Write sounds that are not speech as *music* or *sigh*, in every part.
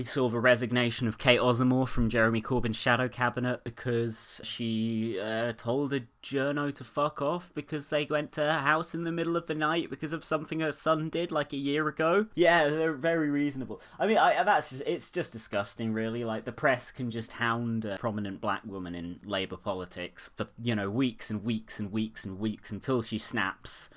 We saw the resignation of Kate Osamor from Jeremy Corbyn's shadow cabinet because she uh, told a journo to fuck off because they went to her house in the middle of the night because of something her son did like a year ago. Yeah, they're very reasonable. I mean, I, that's just, it's just disgusting, really. Like the press can just hound a prominent black woman in Labour politics for you know weeks and weeks and weeks and weeks until she snaps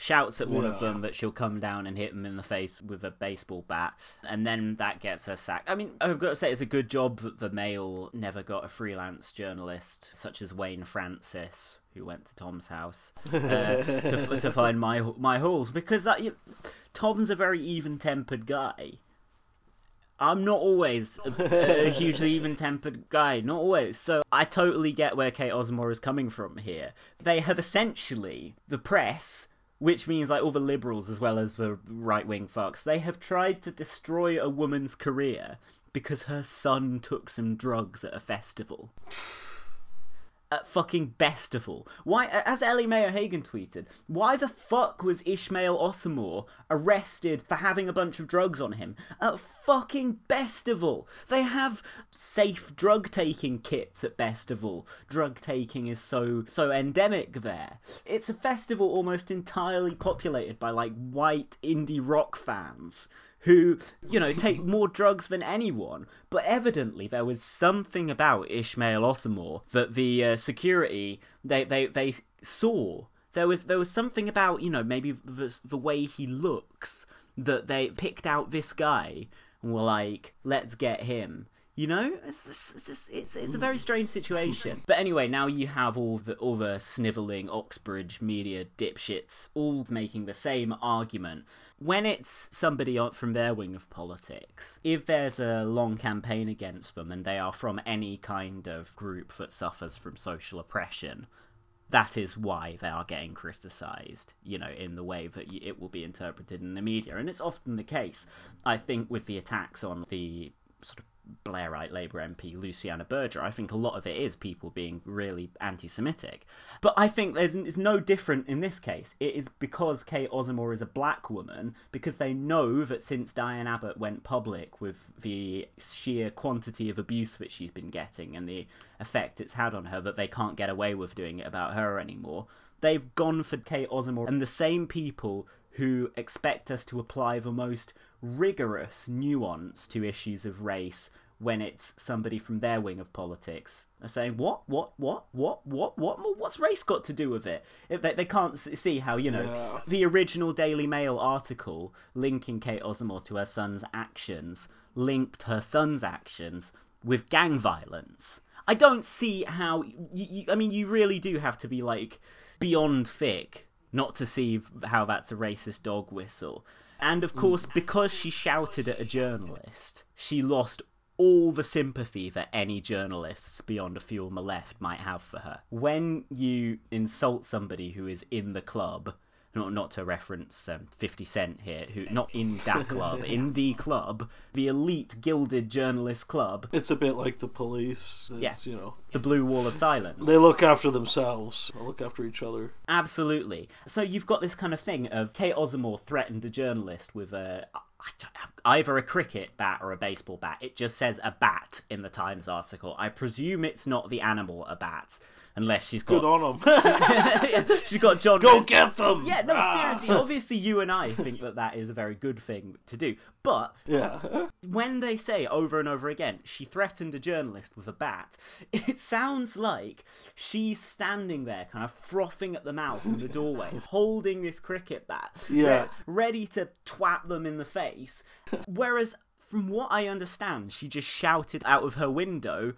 shouts at one yeah. of them that she'll come down and hit them in the face with a baseball bat, and then that gets her sacked. I mean, I've got to say, it's a good job that the Mail never got a freelance journalist such as Wayne Francis, who went to Tom's house uh, *laughs* to, to find my my holes, because uh, you, Tom's a very even-tempered guy. I'm not always a, a *laughs* hugely even tempered guy, not always. So I totally get where Kate Osamor is coming from here. They have essentially, the press which means like all the liberals as well as the right wing fucks, they have tried to destroy a woman's career because her son took some drugs at a festival fucking Bestival. Why, as Ellie Mae O'Hagan tweeted, why the fuck was Ishmael Osamor arrested for having a bunch of drugs on him at fucking Bestival? They have safe drug taking kits at Bestival. Drug taking is so so endemic there. It's a festival almost entirely populated by like white indie rock fans who, you know, take more drugs than anyone. But evidently, there was something about Ishmael Osamor that the uh, security they, they they saw. There was there was something about you know maybe the, the way he looks that they picked out this guy and were like, let's get him. You know, it's it's, just, it's it's a very strange situation. But anyway, now you have all the all the snivelling Oxbridge media dipshits all making the same argument when it's somebody from their wing of politics, if there's a long campaign against them and they are from any kind of group that suffers from social oppression, that is why they are getting criticised, you know, in the way that it will be interpreted in the media. And it's often the case, I think, with the attacks on the sort of Blairite Labour MP Luciana Berger. I think a lot of it is people being really anti Semitic. But I think there's it's no different in this case. It is because Kate Osamor is a black woman, because they know that since Diane Abbott went public with the sheer quantity of abuse that she's been getting and the effect it's had on her, that they can't get away with doing it about her anymore. They've gone for Kate Osamor, and the same people who expect us to apply the most rigorous nuance to issues of race when it's somebody from their wing of politics are saying what what what what what what what's race got to do with it they, they can't see how you know yeah. the original daily mail article linking kate osamor to her son's actions linked her son's actions with gang violence i don't see how you, you, i mean you really do have to be like beyond thick not to see how that's a racist dog whistle and of mm. course, because she shouted at a journalist, she lost all the sympathy that any journalists beyond a few on the left might have for her. When you insult somebody who is in the club not not to reference um, 50 Cent here, who not *laughs* in that club, in the club, the elite gilded journalist club. It's a bit like the police. It's, yeah. you know, the blue wall of silence. They look after themselves. They look after each other. Absolutely. So you've got this kind of thing of Kate Osamor threatened a journalist with a either a cricket bat or a baseball bat. It just says a bat in the Times article. I presume it's not the animal a bat unless she's got good on them. *laughs* she's got John. Go get them. Yeah, no, ah. seriously. Obviously, you and I think that that is a very good thing to do. But yeah. when they say over and over again, she threatened a journalist with a bat, it sounds like she's standing there, kind of frothing at the mouth in the doorway, *laughs* holding this cricket bat, yeah. ready to twat them in the face. *laughs* Whereas from what I understand, she just shouted out of her window,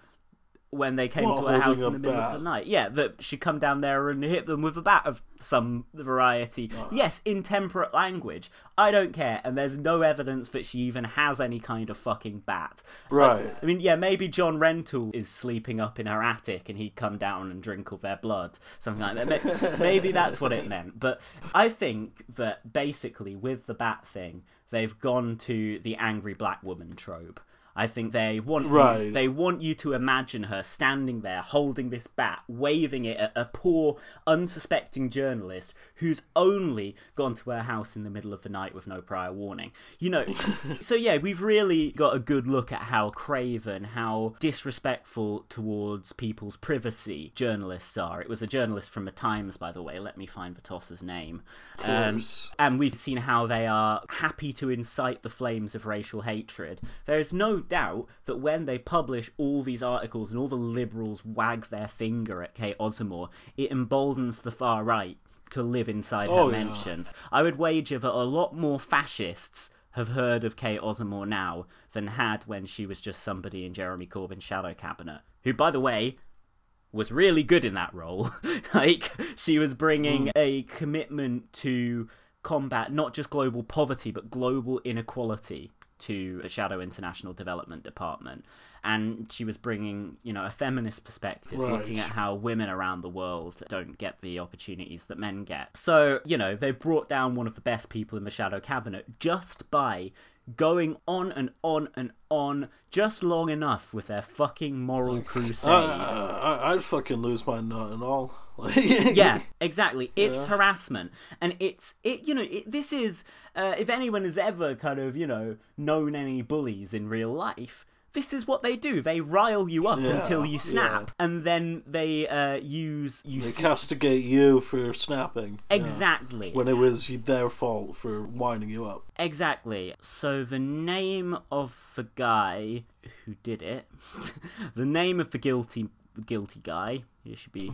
when they came what, to her house in the middle bat? of the night. Yeah, that she'd come down there and hit them with a bat of some variety. Oh. Yes, in temperate language. I don't care, and there's no evidence that she even has any kind of fucking bat. Right. I mean, yeah, maybe John Rentoul is sleeping up in her attic and he'd come down and drink all their blood. Something like that. *laughs* maybe that's what it meant. But I think that basically with the bat thing, they've gone to the angry black woman trope I think they want Right. you, they want you to imagine her standing there holding this bat, waving it at a poor, unsuspecting journalist who's only gone to her house in the middle of the night with no prior warning. You know, *laughs* so yeah, we've really got a good look at how craven, how disrespectful towards people's privacy journalists are. It was a journalist from the Times, by the way. Let me find Vitos's name. Um, and we've seen how they are happy to incite the flames of racial hatred. There is no doubt that when they publish all these articles and all the liberals wag their finger at Kate Osamor, it emboldens the far right to live inside Oh, her yeah. mentions. I would wager that a lot more fascists have heard of Kate Osamor now than had when she was just somebody in Jeremy Corbyn's shadow cabinet. Who, by the way, was really good in that role. *laughs* like she was bringing mm. a commitment to combat not just global poverty but global inequality to the Shadow International Development Department. And she was bringing, you know, a feminist perspective, Right. looking at how women around the world don't get the opportunities that men get. So, you know, they've brought down one of the best people in the Shadow Cabinet just by going on and on and on just long enough with their fucking moral crusade. I, I'd fucking lose my nut and all. *laughs* yeah, exactly. It's Yeah. harassment, and it's it. You know, it, this is uh, if anyone has ever kind of you know known any bullies in real life. This is what they do. They rile you up Yeah, until you snap, yeah. and then they uh, use you. They see- castigate you for snapping. yeah. exactly. When it was their fault for winding you up. Exactly. So the name of the guy who did it, *laughs* the name of the guilty guilty guy, he should be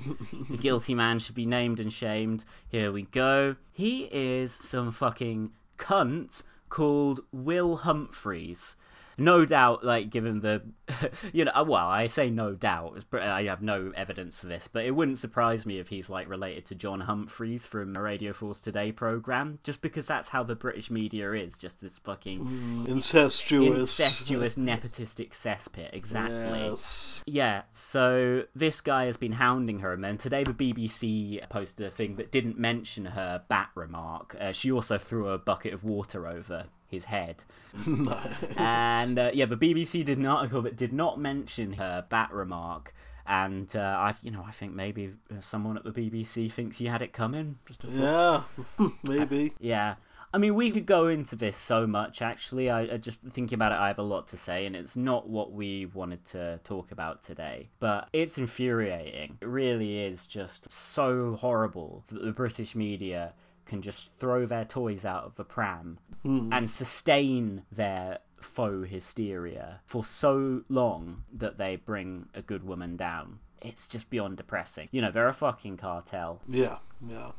the *laughs* guilty man should be named and shamed. Here we go. He is some fucking cunt called Will Humphreys. No doubt, like given the, *laughs* you know, well, I say no doubt. I have no evidence for this, but it wouldn't surprise me if he's like related to John Humphrys from a Radio 4's Today program, just because that's how the British media is, just this fucking Mm, incestuous. incestuous, *laughs* nepotistic cesspit. Exactly. Yes. Yeah, so this guy has been hounding her, and then today the BBC posted a thing that didn't mention her bat remark. Uh, she also threw a bucket of water over his head. *laughs* nice. And uh, yeah, the BBC did an article that did not mention her bat remark. And uh, I, you know, I think maybe uh, someone at the BBC thinks he had it coming. Just yeah, *laughs* maybe. Yeah. I mean, we could go into this so much, actually. I, I just thinking about it, I have a lot to say, and it's not what we wanted to talk about today. But it's infuriating. It really is just so horrible that the British media can just throw their toys out of the pram Mm. and sustain their faux hysteria for so long that they bring a good woman down. It's just beyond depressing. You know, they're a fucking cartel. Yeah, yeah.